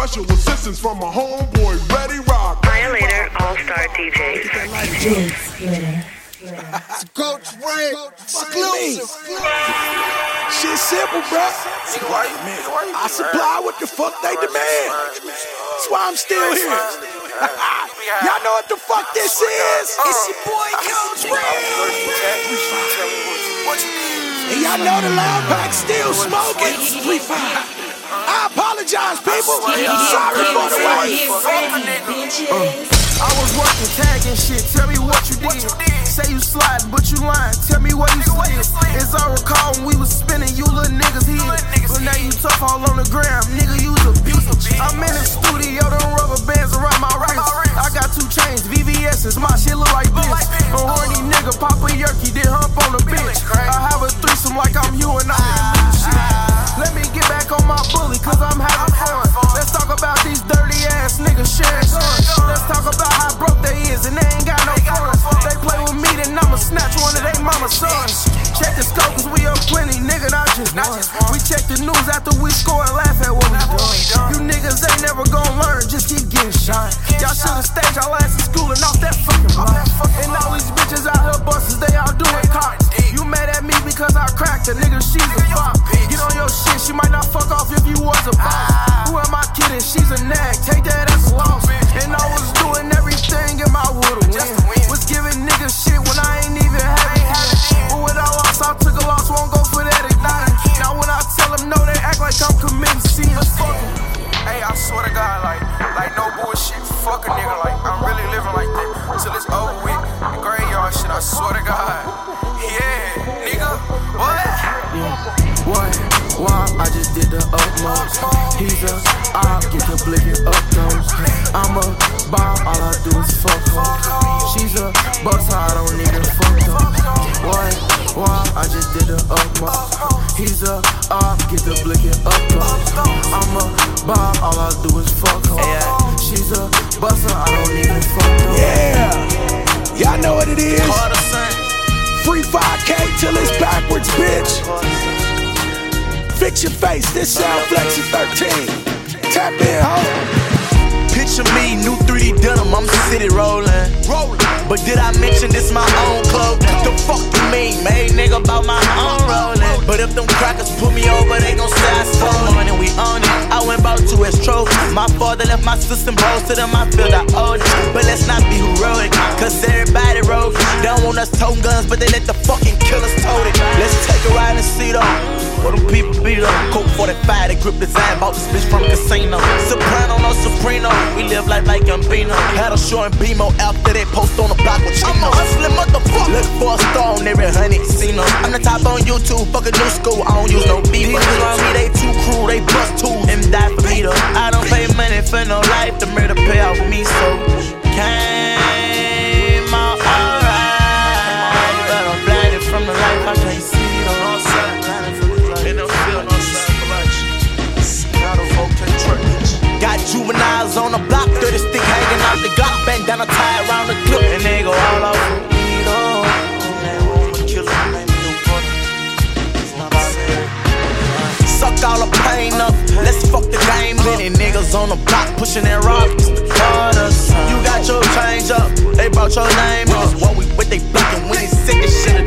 special assistance from my homeboy, Reddy Rock. Violator All Star DJ. Jig Splitter. Coach Ray, exclusive. Shit simple, bro. I supply what the fuck they demand. That's why I'm still here. Y'all know what the fuck this is? It's your boy Coach Ray. And y'all know the loud pack still smoking. Three five. I apologize, people. I Sorry for the wait. Uh. I was working, tagging shit. Tell me what you did. Say you slide, but you lying. Tell me what you slid. As I recall, when we was spinning, you little niggas hid. But now you tough all on the ground, nigga. You's a bitch. I'm in the studio, them rubber bands around my wrist. I got two chains, VVS's. My shit look like this. A horny nigga, Papa Yerky, did hump on the bitch. I have a threesome like I'm you and I. Let me get back on my bully, cause I'm having fun. Let's talk about these dirty ass niggas sharing guns. Let's talk about how broke they is and they ain't got no funds. They play with me, then I'ma snatch one of they mama's sons. Check the scope, cause we up plenty, nigga, not just one. We check the news after we score and laugh at what we done. You niggas ain't never gonna learn, just keep getting shot. Y'all should've staged y'all ass in school and off that fucking block. And all these bitches out here busters, they all doing cops. You mad at me because I cracked a nigga, she's a bop. Get on your shit, she might not fuck off if you was a boss. Who am I kidding? She's a nag, take that as a loss. And I was the utmost. He's a I get the blicking up those. I'm a bar, all I do is fuck her. She's a bust, I don't even fuck her. Why? Why? I just did the utmost. He's a I get the blicking up those. I'm a bar, all I do is fuck her. She's a bust, I don't even fuck her. Yeah. Y'all know what it is. Free 5K till it's backwards, bitch. Fix your face, this sound flex is 13. Tap in, ho. Picture me, new 3D denim, I'm city rolling. But did I mention this my own club? The fuck you mean, made nigga about my own rolling. But if them crackers put me over, they gon' say I stole it. And we own it. I went about two as trophy. My father left my system bros to them, I feel I owed it. But let's not be heroic, cause everybody rogue. They don't want us toting guns, but they let the fucking killers tote it. Let's take a ride and see though. What them people beat up. Coke 45, they grip design, bought this bitch from casino. Soprano, no Soprano. We live life like Gambino. Had a short and BMO after they post on the block with Chino. I'm a hustling motherfucker. Look for a star on every honey casino. I'm the top on YouTube, fuck a new school. I don't use no beat. These around me, they too cruel, they bust tools and die for me though. I don't pay money for no life, the murder pay off me, so came juveniles on the block, 30 stick hanging out the Glock, bandana tied around the clip, and they go all off for weed. That woman killer, name Lil Buddy. It's not fair. Suck all the pain up, let's fuck the game. Many niggas on the block pushing that rock, it's the quarters. You got your change up, they brought your name up. What we with they blocking when it's sick as shit,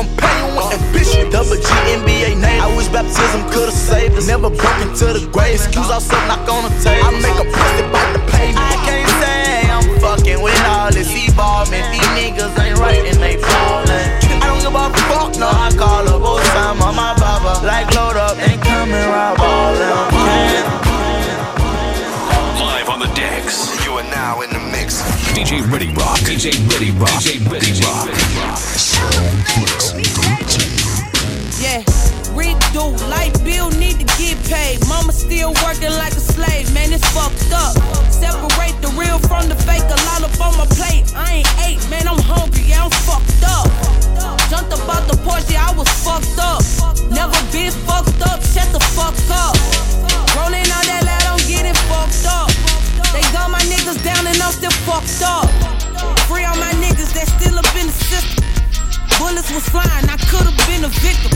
so companion with ambition. Double G, NBA native. I wish baptism could've saved us. Never broke into the grave. Excuse ourselves, knock on the table. I make a pussy bite the pavement. I can't say I'm fucking with all this evolvement. These niggas ain't right and they fallin'. I don't give a fuck, no. I call up Osama, my baba. Like load up, ain't coming around ballin'. Live on the decks. You are now in the mix. DJ Reddy Rock. DJ Reddy Rock. DJ Reddy Rock. Yeah, Rick do light bill need to get paid. Mama still working like a slave, man, it's fucked up. Separate the real from the fake, a lot up on my plate. I ain't ate, man, I'm hungry, yeah, I'm fucked up. Jumped about the Porsche, I was fucked up. Never been fucked up, shut the fuck up. Rolling on that loud, don't get gorillas. They got my niggas down and I'm still fucked up. Free all my niggas that still up in the system. Bullets was flying, I could've been a victim.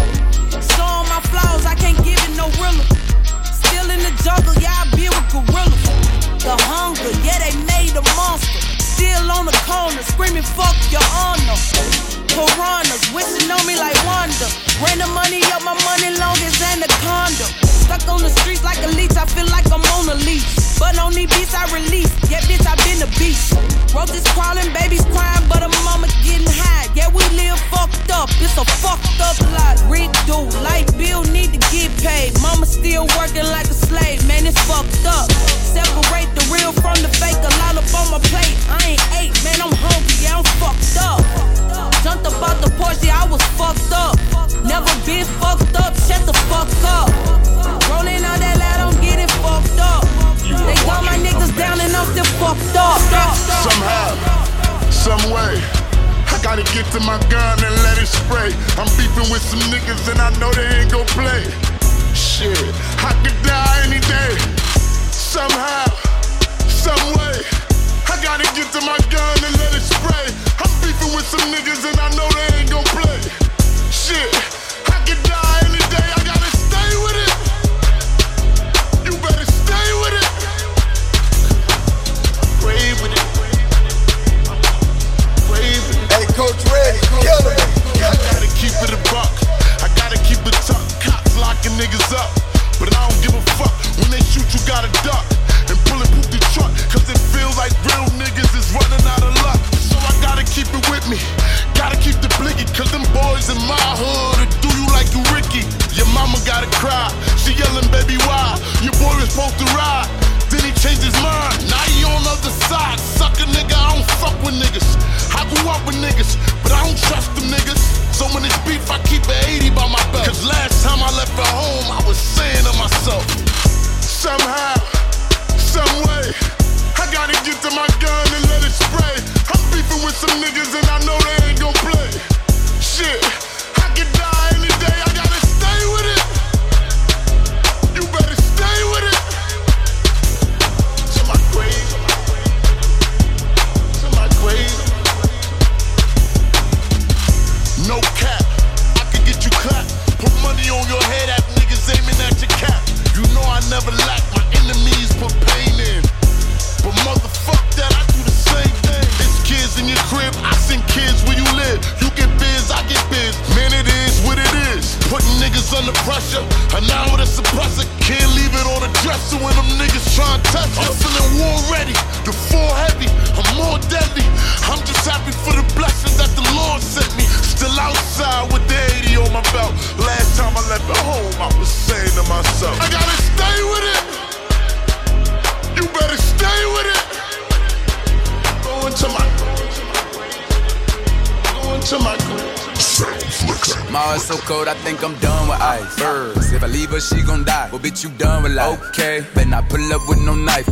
Think I'm done with ice. Birds, if I leave her, she gon' die. Well, bitch, you done with life. Okay, better not pull up with no knife,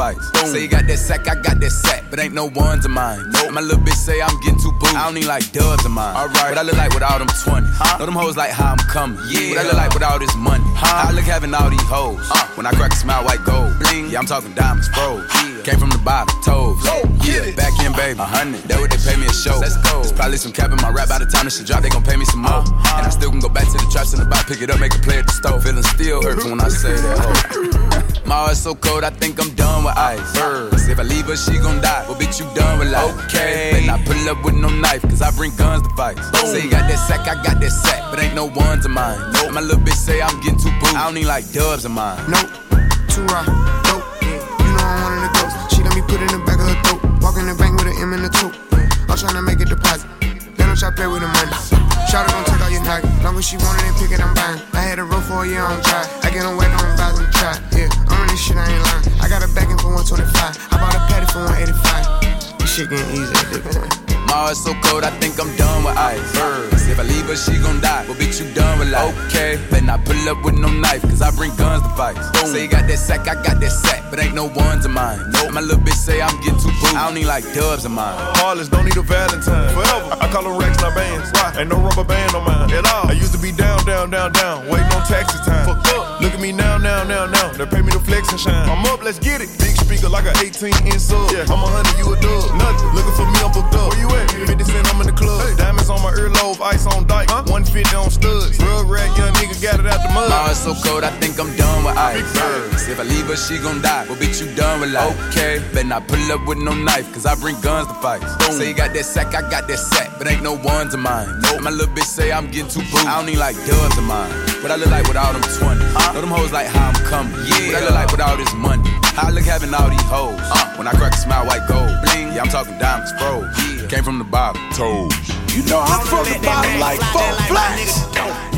cause I bring guns to fight. Say you got that sack, I got that sack, but ain't no ones of mine. Nope. My little bitch say I'm getting too booed. I don't need like dubs of mine. Alright, what I look like with all them 20. Huh? Know them hoes like how I'm coming. Yeah, what I look like with all this money. Huh? I look having all these hoes. Uh. When I crack a smile, white gold. Bling. Yeah, I'm talking diamonds, froze. Yeah. Came from the bottom, toes. yeah, back in, baby. A hundred. That what they pay me a show. Let's go. There's probably some cap in my rap by the time this shit drop, they gon' pay me some more. And I still can go back to the traps in the back, pick it up, make a play at the stove. Feeling still hurts when I say that. Oh. My heart's so cold, I think I'm done with ice. Birds, if I leave her, she gon' die. Well, bitch, you done with life. Okay. Better I pull up with no knife, cause I bring guns to fight. Say you got that sack, I got that sack, but ain't no ones of mine. Nope. My little bitch say I'm getting too booed. I don't need like dubs of mine. Nope, too raw, dope. You know I'm one of the ghosts. She let me put in the back of her throat. Walk in the bank with an M in the tote. I'm tryna make a deposit. Don't try play with the money. Shout gon' take all your nugget. Long as she want it pick it, I'm buying. I had a roll for a year on dry. I get on wet on vibes and try. Yeah, I'm on this shit, I ain't lying. I got a backing for 125. I bought a patty for 185. This shit getting easy at this point. My heart's so cold, I think I'm done with ice. Birds, if I leave her, she gon' die. Well, bitch, you done with life. Okay, better not pull up with no knife, cause I bring guns to fight. Say you got that sack, I got that sack, but ain't no ones of mine. Nope. My little bitch say I'm getting too booed. I don't need like dubs of mine. Heartless, don't need a Valentine. Forever. I call them Rex, not bands. Why? Ain't no rubber band on mine. At all. I used to be down, down, down, down. Waiting on taxi time. Fuck up. Look at me now, now, now, now. They pay me to flex and shine. I'm up, let's get it. Big speaker like an 18 inch sub. Yeah. I'm a hundred, you a dub. Nothing. Looking for me, I'm fucked up. Where you at? 50 cent, I'm in the club. Hey. Diamonds on my earlobe, ice on dyke. Huh? 150 on studs. Rug rag, young nigga got it out the mud. My heart's so cold, I think I'm done with ice. Birds, fights. If I leave her, she gon' die. Well, bitch, you done with life. Okay, better not pull up with no knife, cause I bring guns to fight. Say you got that sack, I got that sack, but ain't no ones of mine. Nope. My little bitch say I'm getting too boo. I don't need like dubs of mine. What I look like with all them 20. Huh? Know them hoes like how I'm coming. Yeah. What I look like with all this money. How I look having all these hoes. Uh. When I crack a smile, white gold. Bling. Yeah, I'm talking diamonds, froze. Yeah. Came from the bottom. Toes. You know I'm from the bottom like four flats.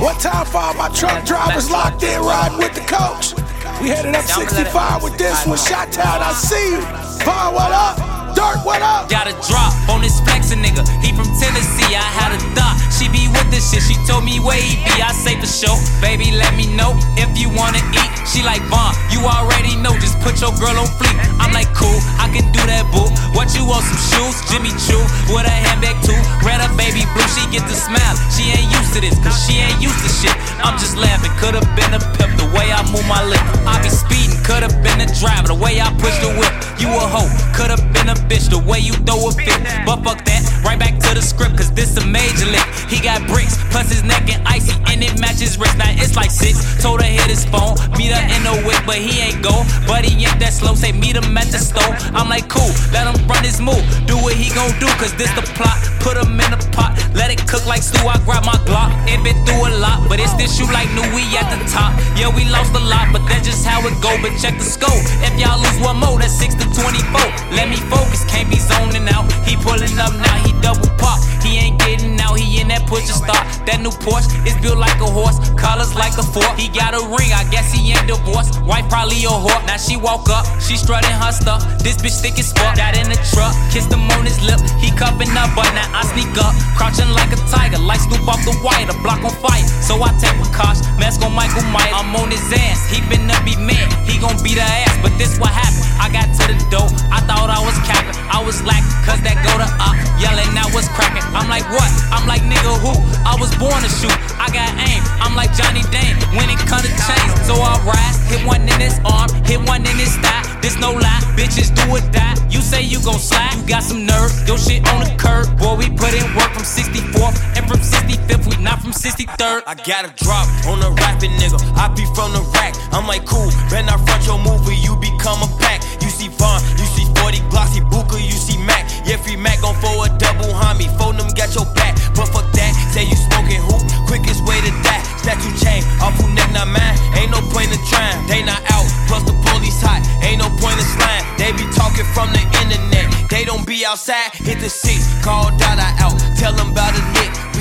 One time for all my truck drivers locked in riding with the coach. We headed up 65 with this one. Shot Town, I see you. Vaughn, what up? Dirt, what up? Got a drop on this flexin' nigga. He from Tennessee. I had a thought she be with this shit. She told me where he be. I say for sure. Baby, let me know if you wanna eat. She like Vaughn, you already know. Just put your girl on fleek. I'm like cool, I can do that, boo. What you want? Some shoes? Jimmy Choo with a handbag too. Red up, baby blue. She get the smile. She ain't used to this, cause she ain't used to shit. I'm just laughing. Could've been a pimp the way I move my lip. I be speeding. Could've been a driver the way I push the whip. You a hoe. Could've been a bitch the way you throw a fit. But fuck that, right back to the script, cause this a major lick. He got bricks, plus his neck and icy, and it matches wrist. Now it's like six. Told her hit his phone, meet her in the wick, but he ain't go. But he ain't that slow, say meet him at the store. I'm like, cool, let him run his move. Do what he gon' do, cause this the plot. Put him in a pot, let like stew. I grab my Glock. It been through a lot, but it's this shoe like new, we at the top. Yeah, we lost a lot, but that's just how it go. But check the scope. If y'all lose one more, that's 6 to 24. Let me focus, can't be zoning out. He pulling up now, he double pop. He ain't getting out, he in that push to start. That new Porsche is built like a horse, colors like a fork. He got a ring, I guess he ain't divorced. Wife probably a whore. Now she walk up, she strutting her stuff. This bitch thick as fuck. Got in the truck, kissed him on his lip. He cupping up, but now I sneak up, crouching like a tiger, like Snoop off the wire, the block on fire. So I take a caution, mask on Michael Myers. I'm on his ass, he finna be mad. He gon' beat her ass, but this what happened. I got to the door, I thought I was capping. I was lacking, cause that go to up, yelling, now was cracking. I'm like, what? I'm like, nigga, who? I was born to shoot, I got aim. I'm like Johnny Dang, when it come to chains. So I rise, hit one in his arm, hit one in his thigh. This no lie, bitches do or die. You say you gon' slide, you got some nerve. Your shit on the curb, boy, we put in work from 64th and from 65th, we not from 63rd. I got a drop on a rapping nigga. I be from the rack. I'm like, cool, better not front your movie, you become a pack. You see Vaughn, you see 40 Glossy Booker, you see Mac. Yeah, free Mac gon' for a double homie. Phone them, got your back. But fuck that, say you smoking hoop, quickest way to. Statue chain, who neck not mine. Ain't no point in trying, they not out. Plus the police hot, ain't no point in slime. They be talking from the internet, they don't be outside. Hit the six, call Dada out, tell them about a nick.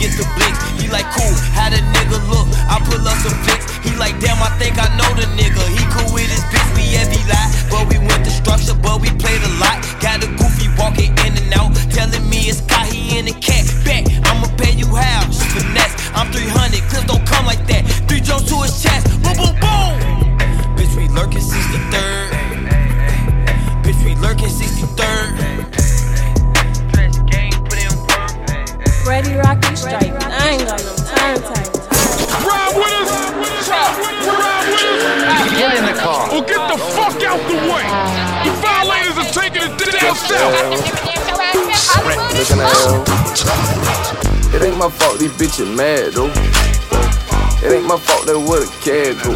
Don't the blitz. He like cool, how the nigga look? I pull up some flicks. He like damn, I think I know the nigga. He cool with his bitch, we heavy lie, but we went to structure, but we played a lot. Got a goofy walking in and out, telling me it's got he in the cat. Back, I'ma pay you how? Finesse, I'm 300, clips don't come like that. Three jumps to his chest, boom, boom, boom. Bitch, we lurking 63rd. Bitch, we lurking 63rd. Ready, Rocky, strike. I ain't got no time, time. Ride with us! Ride with us! Get in the car. Or get the fuck out the way! The violators are taking it down south! Looking at hell. It ain't my fault these bitches mad though. It ain't my fault they where the cat go.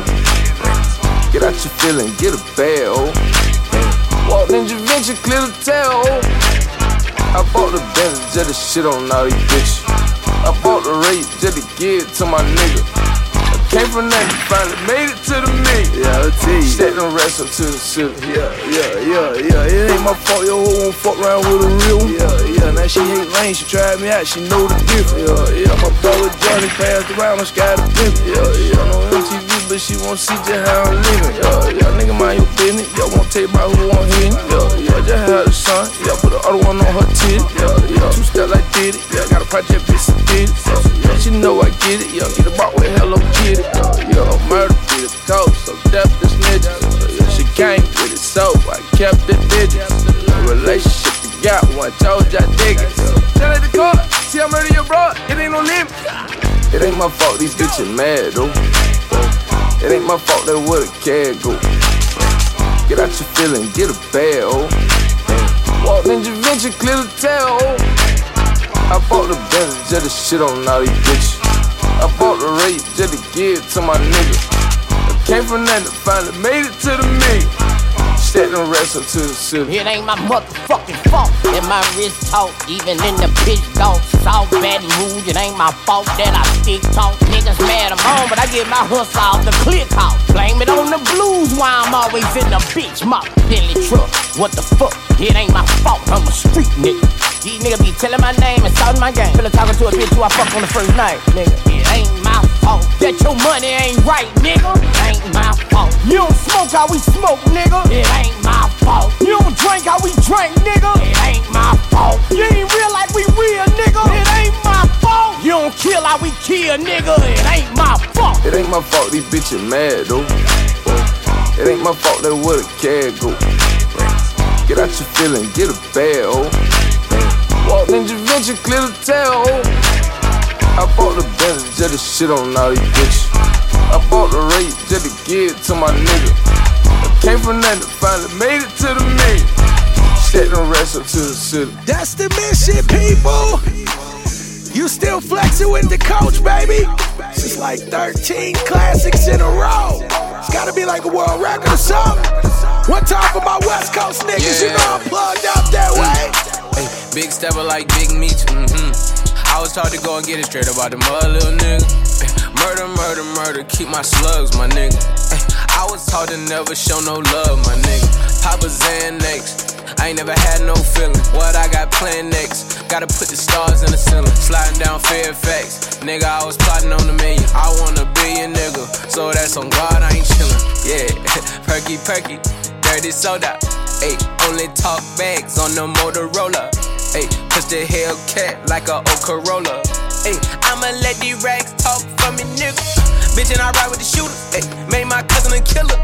Get out your feeling, get a bag, oh. Walked in Javinci, clear the tail, oh. I bought the Benz just to shit on all these bitches. I bought the race just to give it to my nigga. I came from nothing, finally made it to the million. Yeah, I'll tell you. Stack them rest up to the city. Yeah, yeah, yeah, yeah. It ain't my fault your hoe won't fuck around with a real one. Yeah, yeah. Now she hate lane, she tried me out, she know the difference. Yeah, yeah. My brother Johnny passed around, I got a pimp. Yeah, yeah. No MTV, but she won't see just how I'm living. Yeah, yeah. Nigga mind your business. Y'all won't take about who I'm hitting. Yeah, yeah. Just had a son. Yeah, put the other one on her titty. Yeah, yeah. Two steps I did it. Yeah, got a project bitch that did it. Yeah, yeah. She know I get it. Yeah, get a about with Hello Kitty. Yeah, yeah. Murder be the code, so death is snitches. Yeah, she came with it, so I kept it digits. Relationship got one, told ya dig it. Tell her the court, see I murder your bro, it ain't no limit. It ain't my fault these bitches mad though. It ain't my fault that where the cat go. Get out your feeling, get a bag, oh. Walked in Javinci, clear the tail, oh. I bought the Benz just to shit on all these bitches. I bought the race just to give to my nigga. Came from nothing, finally made it to the million. Them rest up to the city. It ain't my motherfucking fault that my wrist talk, even in the bitch dog. South Baton Rouge, it ain't my fault that I stick talk. Niggas mad I'm home, but I get my hustle off the click talk. Blame why I'm always in the bitch my Billy truck, what the fuck? It ain't my fault, I'm a street nigga. These niggas be telling my name and shouting my game. Feel talking to a bitch who I fuck on the first night, nigga. It ain't my fault that your money ain't right, nigga. It ain't my fault. You don't smoke how we smoke, nigga. It ain't my fault. You don't drink how we drink, nigga. It ain't my fault. You ain't real like we real, nigga. It ain't my fault. You don't kill how we kill, nigga. It ain't my fault. It ain't my fault these bitches mad though. It ain't my fault that where the cat go. Get out your feeling, get a bag, oh. Walked in Javinci, clear the tail. I bought the Benz just to shit on all these bitches. I bought the rate just to give it to my nigga. I came from nothing, finally made it to the million. Stack them rest up to the city. That's the mission, people. You still flexing with the coach, baby. It's like 13 classics in a row. It's gotta be like a world record or something. One time for my West Coast niggas, you know I'm plugged up that way. Hey, big stepper like Big Meech, mm-hmm. I was taught to go and get it straight about the mother, little nigga. Murder, murder, murder, keep my slugs, my nigga. I was taught to never show no love, my nigga. Papa Xanax, I ain't never had no feeling. What I got planned next? Gotta put the stars in the ceiling. Sliding down Fairfax. Nigga, I was plotting on a million. I want a billion, nigga. So that's on God, I ain't chillin'. Yeah, perky, perky. Dirty soda. Ayy, only talk bags on the Motorola. Ayy, push the Hellcat like a old Corolla. Ayy, I'ma let these rags talk for me, nigga. Bitch, and I ride with the shooter. Ayy, made my cousin a killer.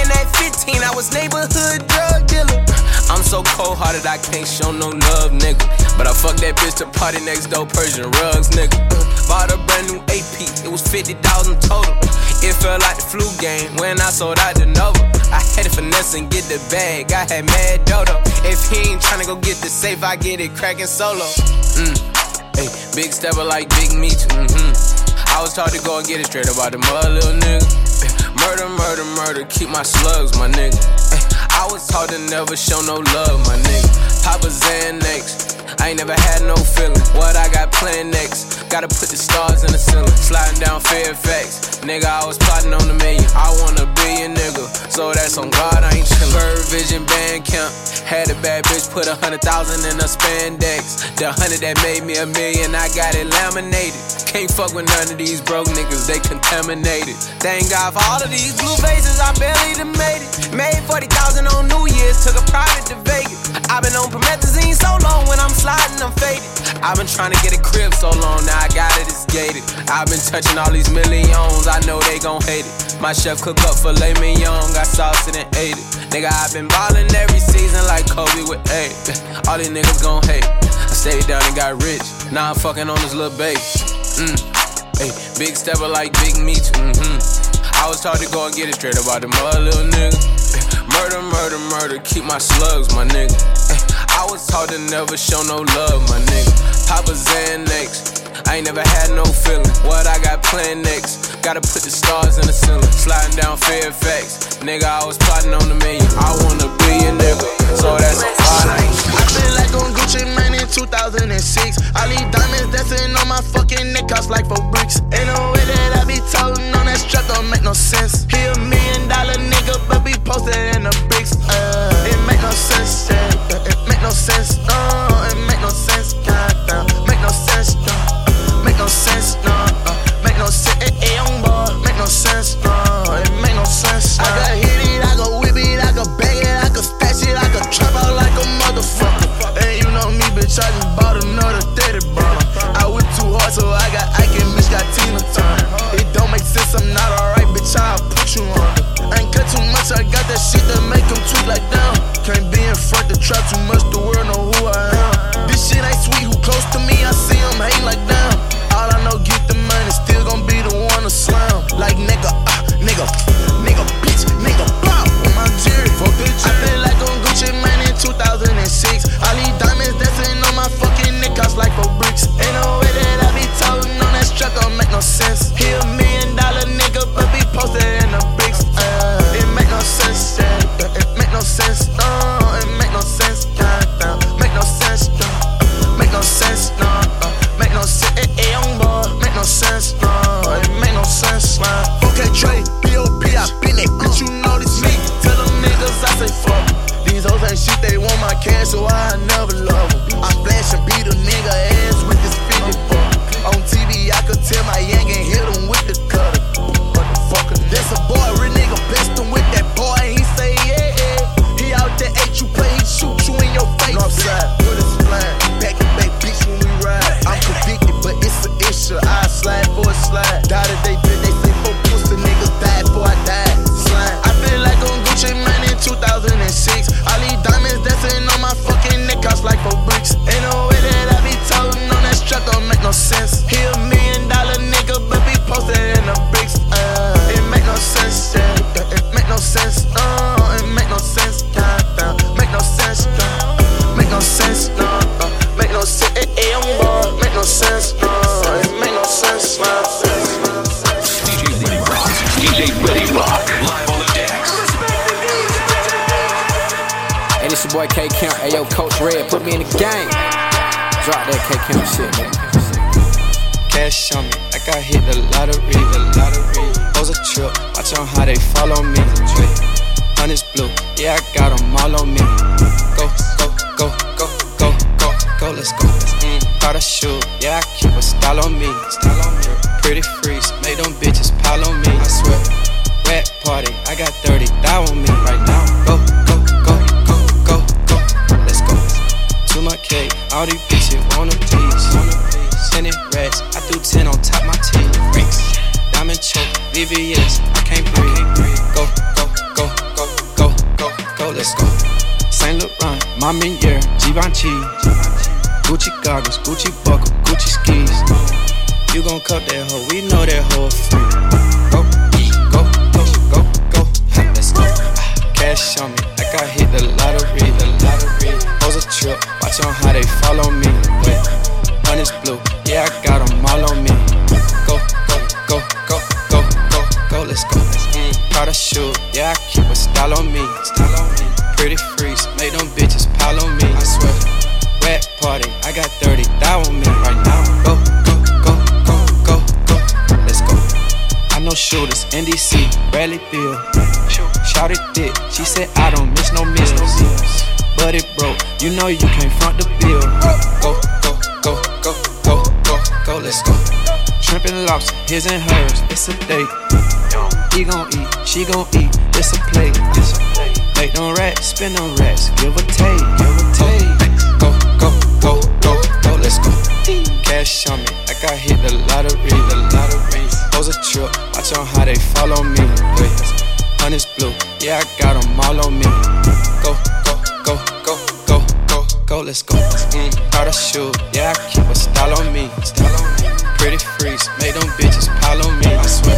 And at 15, I was neighborhood drug dealer. I'm so cold hearted, I can't show no love, nigga. But I fuck that bitch to party next door, Persian rugs, nigga. Uh, bought a brand new AP, it was 50,000 total. It felt like the flu game when I sold out the Nova. I had to finesse and get the bag, I had mad dodo. If he ain't tryna go get the safe, I get it cracking solo. Mm. Hey, big stepper like Big Meech, mm-hmm. I was taught to go and get it straight about the mother, little nigga. Murder, murder, murder, keep my slugs, my nigga. I was taught to never show no love, my nigga. Papa Xanax, I ain't never had no feeling. What I got planned next? Gotta put the stars in the ceiling. Sliding down Fairfax, nigga, I was plotting on a million. I want a billion, nigga. So that's on God, I ain't chillin'. Bird Vision Band Camp, had a bad bitch put a hundred thousand in a spandex. The hundred that made me a million, I got it laminated. Can't fuck with none of these broke niggas, they contaminated. Thank God for all of these blue faces, I barely done made it. Made 40,000 on New Year's, took a private to Vegas. I've been on promethazine so long, when I'm sliding, I'm faded. I've been trying to get a crib so long, now I got it, it's gated. I've been touching all these millions, I know they gon' hate it. My chef cook up filet mignon, got sauce it, ate it. Nigga, I've been ballin' every season like Kobe with eight. All these niggas gon' hate. I stayed down and got rich, now I'm fucking on this little baby. Mm. Hey, big stepper like Big Meech, mm-hmm. I was taught to go and get it straight about the mother, little nigga. Murder, murder, murder, keep my slugs, my nigga. I was taught to never show no love, my nigga. Papa Xanax, I ain't never had no feeling. What I got planned next? Gotta put the stars in the ceiling. Sliding down Fairfax, nigga, I was plotting on a million. I wanna be a nigga. So that's a fine. I I feel like on Gucci Mane in 2006. All these diamonds dancing on my fucking neck, cost like four bricks. Ain't no way that I be toting on that strap, don't make no sense. He a million dollar nigga, but be posted in the bricks. Uh, it make no sense, yeah. It make no sense, no. It make no sense, party, I got 30 thou on me right now. Go, go, go, go, go, go, let's go. To my cake, all these bitches want a piece. Ten it racks, I do 10 on top my teeth. Ricks, diamond choke, VVS, I can't breathe. Go, go, go, go, go, go, go, let's go. Saint Laurent, Mama Year, Givenchy. Gucci goggles, Gucci buckle, Gucci skis. You gon' cut that hoe, we know that hoe free. Cash on me, like I hit the lottery, the lottery. Pose a trip, watch on how they follow me. Wait, honey's blue, yeah, I got them all on me. Go, go, go, go, go, go, go, let's go. Mm, Prada shoe, yeah, I keep a style on me. Style on me. Pretty freeze, make them bitches pile on me. I swear. Rat party, I got 30 thou on me right now. Go, go, go, go, go, go, let's go. I know shooters, NDC, Bradley Beal. Shout it thick, she said I don't miss no meals. But it broke, you know you can't front the bill. Go, go, go, go, go, go, go, let's go. Shrimp and lobster, his and hers, it's a date. He gon' eat, she gon' eat, it's a plate. Make them racks, spin them racks, give a take, give a take. Go, go, go, go, go, let's go. Cash on me, like I hit the lottery, the lottery. Pose a trip, watch on how they follow me. Wait, honey's blue, yeah, I got them all on me. Go, go, go, go, go, go, go, let's go. Mm, Prada shoe, yeah, I keep a style on me. Style on me. Pretty freeze, make them bitches pile on me. I swear.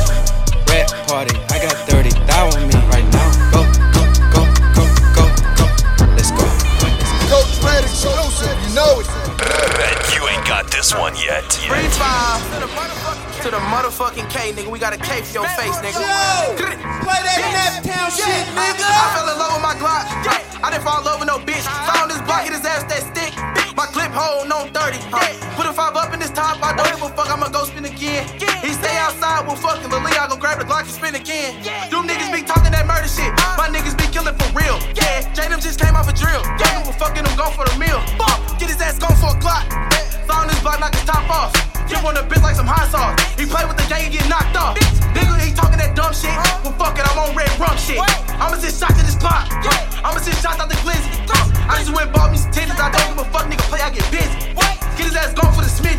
Rat party, I got 30 thou on me right now. Go, go, go, go, go, go, let's go. Coach Redd exclusive, you know it. Bet you ain't got this one yet. Free five to the motherfucking K, nigga. We got a K for your face, nigga. Play that Naptown shit, nigga. I fell in love with my Glock. I didn't fall in love with no bitch. Found this block, hit his ass that stick. My clip hole, no 30. Put a five up top, I don't give a fuck, I'ma go spin again. He stay outside, well fucking Lil Lee. I gon' grab the Glock and spin again. Them niggas be talking that murder shit. My niggas be killing for real. Yeah, Jadam just came off a drill. Yeah, we fucking him, go for the meal. Fuck, Get his ass gone for a clock. Found this block, knock his top off. Jump on the bitch like some hot sauce. He play with the gang and get knocked off. Nigga, he talking that dumb shit. Well, fuck it, I'm on red rum shit. I'ma send shots to this clock. I'ma send shots out the glizzy. I just went and bought me some titties. I don't give a fuck, nigga, play, I get busy. Get his ass gone for the smitty.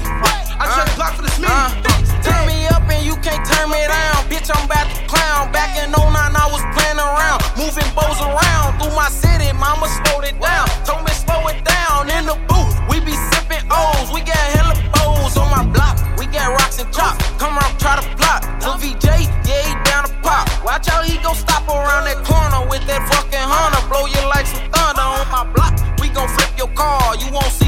I trust the uh, block for the smitty. Uh, turn me up and you can't turn me down. Bitch, I'm about to clown. Back in 09, I was playing around. Moving bows around through my city. Mama slowed it down. Told me slow it down. In the booth, we be sipping O's. We got hella bows on my block. We got rocks and chops. Come around, try to block. Lil VJ, yeah, he down to pop. Watch out, he gon' stop around that corner with that fucking Honda. Blow you like some thunder on my block. We gon' flip your car. You won't see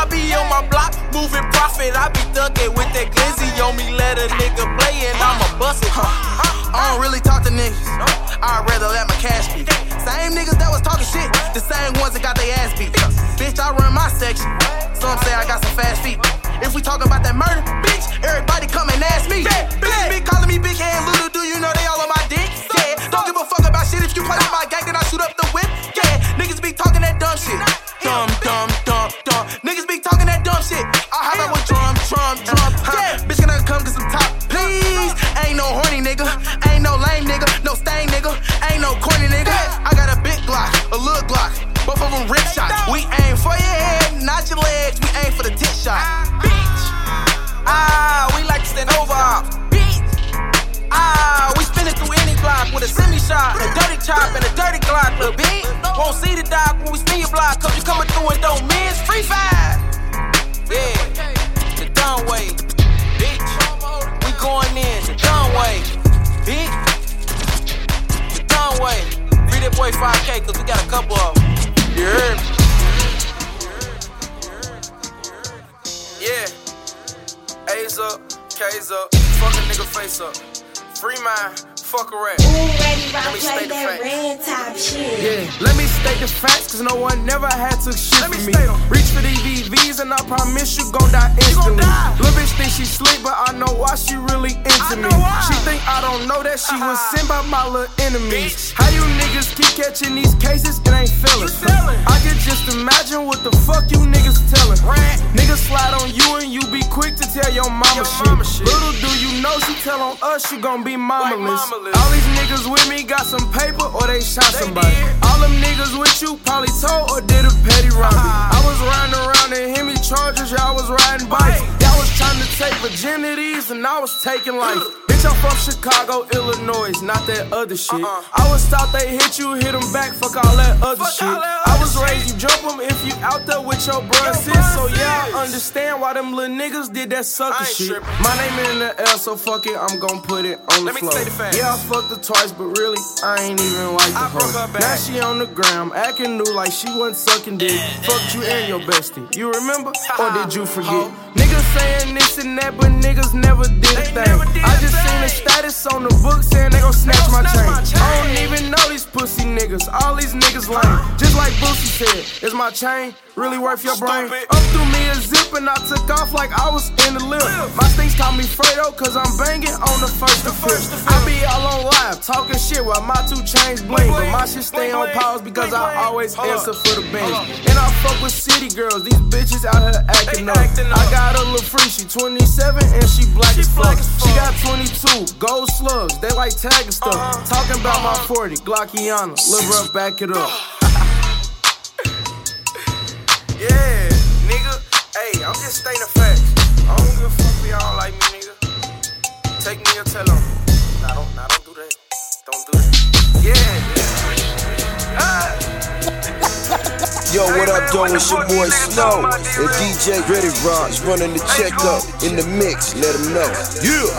I be on my block, moving profit. I be thuggin' with that glizzy on me. Let a nigga play and I'ma bust it. I don't really talk to niggas. I'd rather let my cash be. Same niggas that was talking shit, the same ones that got their ass beat. Bitch, I run my section. Some say I got some fast feet. If we talk about that murder, bitch, everybody come and ask me. Bitches be calling me big head little, do you know they all on my dick? Yeah, don't give a fuck about shit. If you play with my gang, then I shoot up the whip. 45k, cause we got a couple of them. You heard me? Yeah. A's up, K's up, fuck a nigga face up. Free mind, fuck a rap. Ooh, ready, rock, play that facts. red top shit. Yeah, let me state the facts, cause no one never had to shoot let me. Reach for the VVs and I promise you gon' die instantly. Little bitch think she sleep, but I know why she really into me. She think I don't know that she was sent by my little enemies. How you niggas keep catching these cases? It ain't feeling. I can just imagine what the fuck you niggas telling. Niggas slide on you and you be quick to tell your mama, shit. Little do you know she tell on us you gon' be mamaless. All these niggas with me got some paper or they shot somebody. All them niggas with you probably told or did a petty robbery. I was riding around in Hemi Chargers, y'all was riding bikes. Y'all was trying to take virginities and I was taking life. Bitch, I'm from Chicago, Illinois, not that other shit. I was thought they hit you, hit them back, fuck all that other shit. I was raised, you jump them if you out there with your bruh sis. So yeah, I understand why them little niggas did that sucker shit. My name in the L, so fuck it, I'm gon' put it on the Let me floor. say the facts. Yeah, I fucked her twice, but really, I ain't even like the hoe. back. Now she on the ground, acting new like she wasn't sucking dick. Fucked you and your bestie. You remember? Or did you forget? Niggas saying this and that, but niggas never did a thing. I just seen a status on the book saying they gon' snatch my chain. I don't even know these pussy niggas. All these niggas lame. Just like Boosie said, is my chain really worth your brain? Up through me a zip and I took off like I was in the lift. My things call me Fredo cause I'm banging on the first to fifth. I be all on live talking shit while my two chains bling. But my shit stay on pause because I always answer for the bench. And I fuck with city girls, these bitches out here acting up. I got a little free, she 27 and she black as fuck. She got 22 gold slugs, they like tagging stuff. Uh-huh. Talking about my 40, Glockiana, Lil Ruff, back it up. Yeah, nigga. Hey, I'm just stating Yo, what up, though? It's your boy Snow and DJ Reddy Rocks running the checkup in the mix. Let him know. Yeah.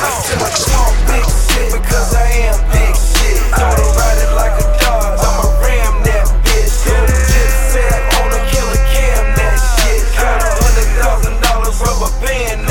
Talk big shit because I am big shit. Know to ride it like a dog. I'ma ram that bitch. Just on a killer cam that shit. Got a hundred thousand dollars rubber band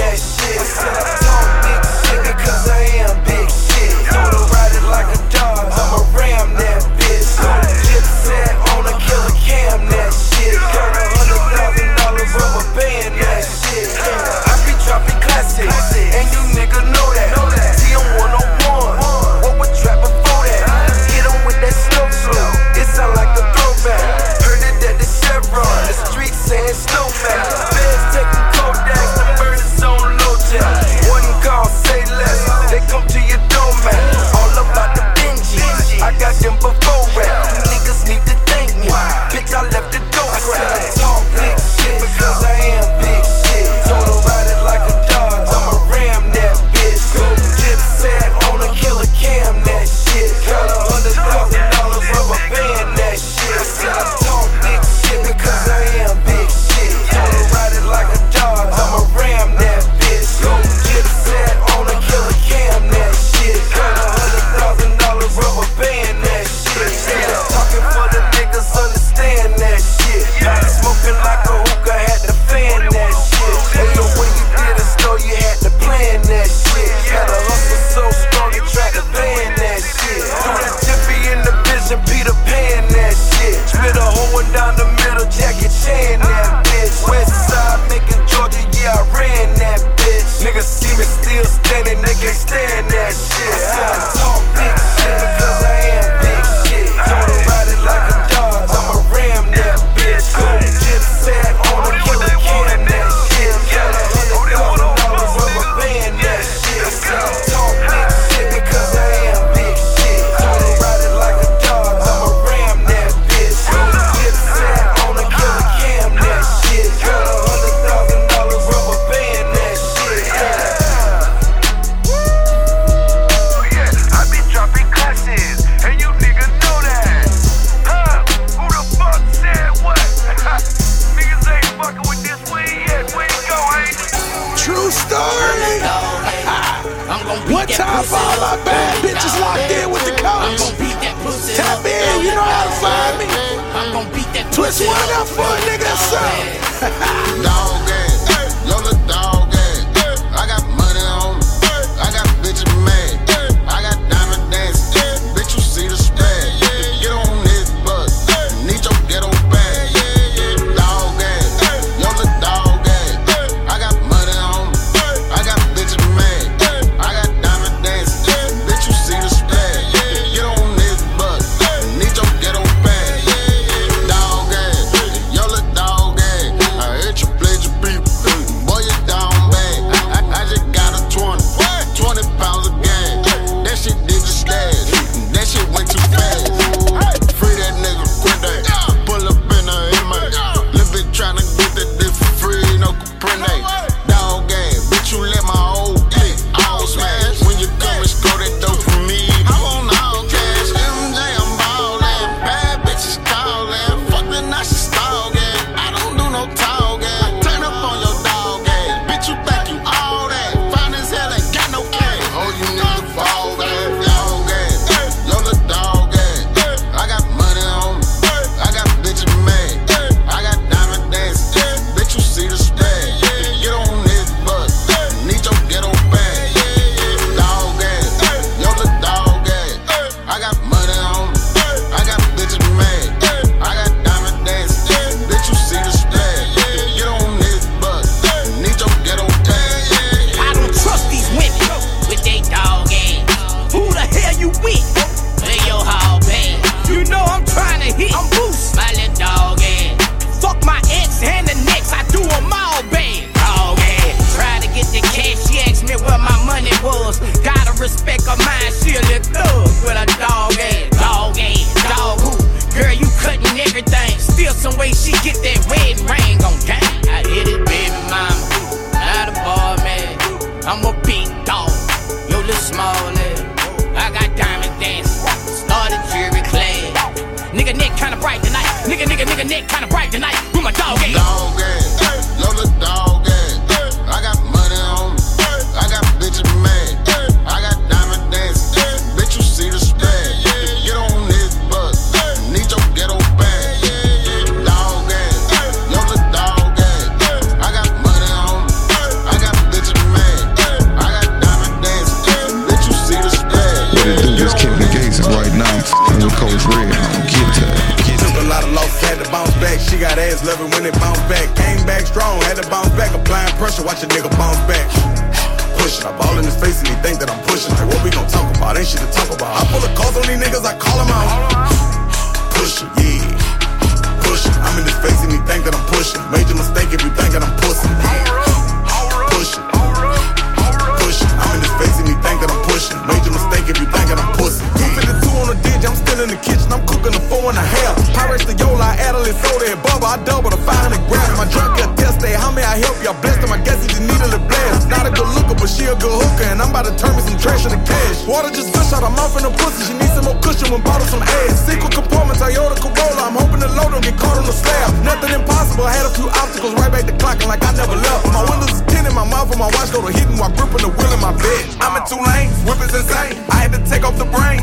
Christian when bought some ass. Sequel compartments, Toyota Corolla. I'm hoping the load don't get caught on the slab. Nothing impossible. I Had a few obstacles right back to clocking like I never left. My windows is tinted, my mouth and my watch go to hitting while gripping the wheel in my bed. I'm in two lanes, whippers insane. I had to take off the brain.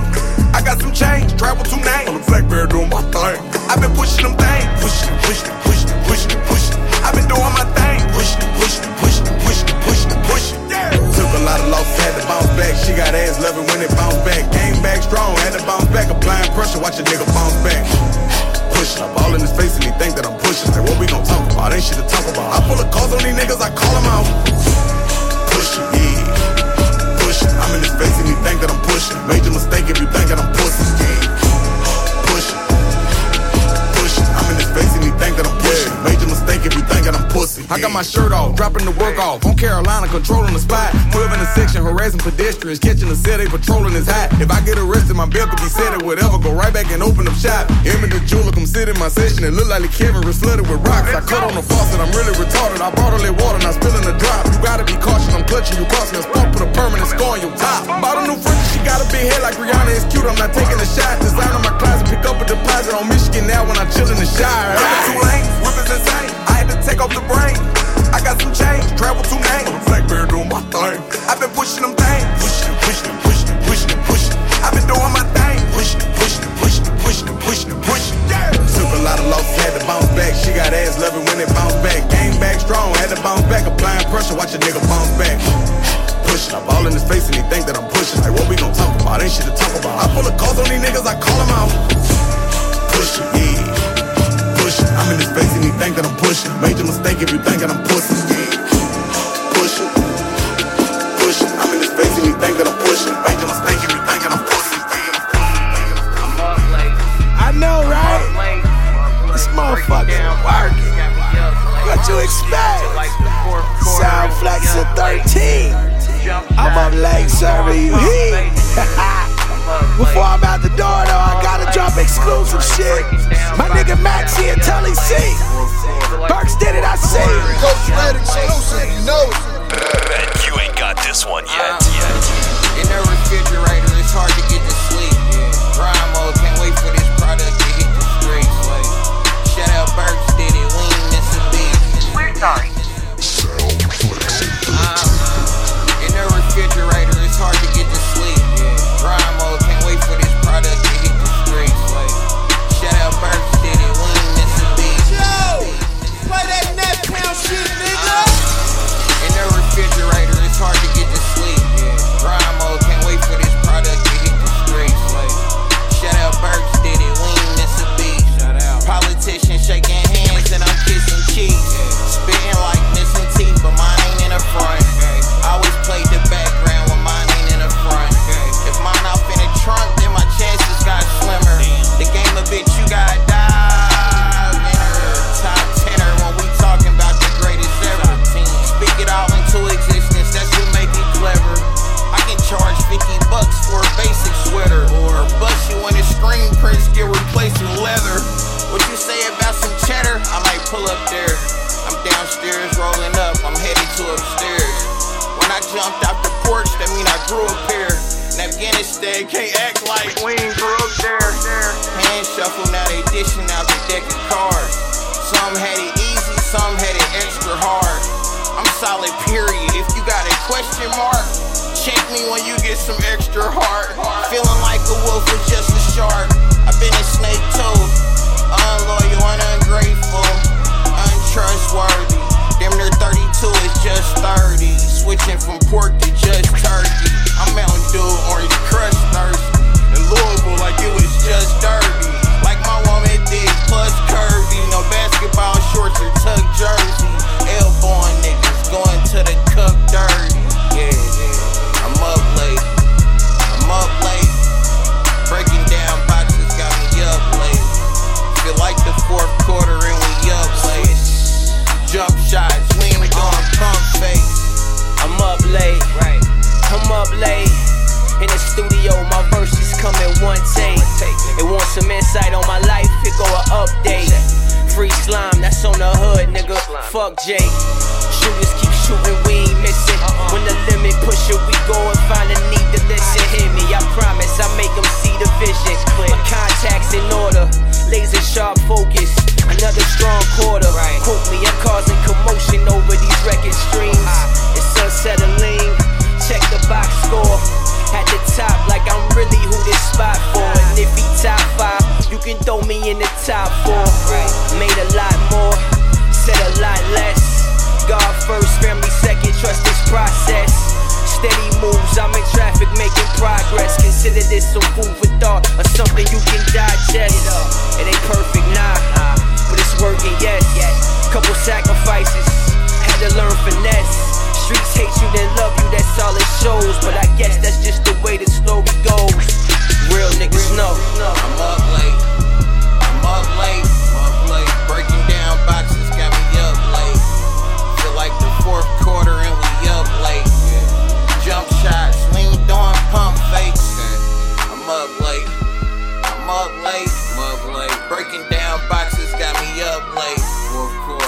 I got some change, travel two names. On the bear doing my thing. I've been pushing them things, pushing, pushing, pushing, pushing, pushing. I've been doing my thing, pushing, pushing, pushing, pushing, pushing, pushing. Yeah. Took a lot of losses, had to bounce back. She got ass loving watch a nigga bounce back. Pushing up all in his face and he think that I'm pushing. Like, what we gon' talk about? Ain't shit to talk about. I pull the calls on these niggas, I call them out. Pushing, yeah. Pushing. I'm in his face and he think that I'm pushing. Major mistake if you think that I'm pushing. Yeah. I got my shirt off, dropping the work off. On Carolina, controlling the spot. 12 in the section, harassing pedestrians, catching the set, patrolling his hat. If I get arrested, my bill could be set or whatever. Go right back and open up shop. Him and the jeweler come sit in my session. It look like the Kevin is flooded with rocks. I cut on the faucet, I'm really retarded. I bought all that water, not spilling the drop. You gotta be cautious, I'm clutching you crossing. This pump with a permanent score on your top. Bought a new friend, she got a big head like Rihanna. It's cute, I'm not taking a shot. Design on my closet, pick up a deposit on Michigan now when I chill in the Shire. Two lanes, whippers insane take off the brain. I got some change, travel two names. I'm Blackberry doing my thing. I've been pushing them things. Pushing, pushing, pushing, pushing, pushing. I've been doing my thing. Pushing, pushing, pushing, pushing, pushing, pushing. Yeah. Took a lot of losses, had to bounce back. She got ass loving when it bounced back. Game back strong, had to bounce back. Applying pressure, watch a nigga bounce back. Pushing, I ball in his face and he think that I'm pushing. Like what we gon' talk about? Ain't shit to talk about. I pull the calls on these niggas, I call them out. Pushing, yeah I'm in his face and he think that I'm pushing. Major mistake if you think that I'm pussy, yeah. Push it. Push it. I'm in and think that I'm pushing. Major mistake if you think that I'm pussy, I know, right? This motherfucker working. What you expect? Sound Flex at 13. I'm up late serving you heat. Before I'm out the door, though, I gotta drop exclusive shit. My nigga Maxie and Tully C. Burks did it, I see. Coach Redd exclusive, you know it. You ain't got this one yet. Uh-huh. In the refrigerator, it's hard to get to sleep. Grind mode, can't wait for this product to hit the streets. Like, shout out Burks did it, question mark, check me when you get some extra hard. Feeling like a wolf or just a shark. I've been a snake too. Unloyal and ungrateful. Untrustworthy. Damn near 32 is just 30. Switching from pork to just turkey. I'm Mountain Dew, orange crush thirsty. In Louisville, like it was just dirty. Like my woman did, plus curvy. No basketball shorts or tuck jersey. Elbowing niggas going to the cup dirty. Yeah. I'm up late. I'm up late. Breaking down boxes got me up late. Feel like the fourth quarter and we up late. Jump shots, we ain't going pump face. I'm up late. Right. I'm up late. In the studio, my verses come in one take. It some insight on my life, it go a update. Free slime, that's on the hood, nigga. Fuck Jake. Shooters keep shooting, we ain't missing. When the limit push it, we go and find a need to listen. Hear me, I promise I make them see the vision. My contacts in order, laser sharp focus. Another strong quarter. Quote me, I'm causing commotion over these record streams. Uh-huh. It's unsettling. Check the box score. At the top, like I'm really who this spot for. Uh-huh. And if he top five, you can throw me in the top four. Made a lot more, said a lot less. God first, family second, trust this process. Steady moves, I'm in traffic making progress. Consider this some food for thought or something you can digest. It ain't perfect, nah, but it's working, yes. Couple sacrifices, had to learn finesse. Streets hate you, then love you, that's all it shows. But I guess that's just the way the story goes. Real niggas know. I'm up late. I'm up late. I'm up late. Breaking down boxes got me up late. Feel like the fourth quarter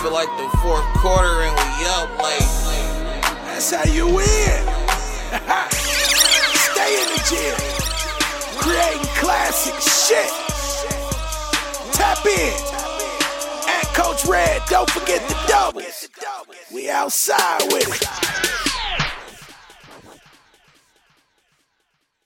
Feel like the fourth quarter and we up late. That's how you win. Stay in the gym. Creating classic shit. Tap in. At Coach Redd, don't forget the doubles. We outside with it.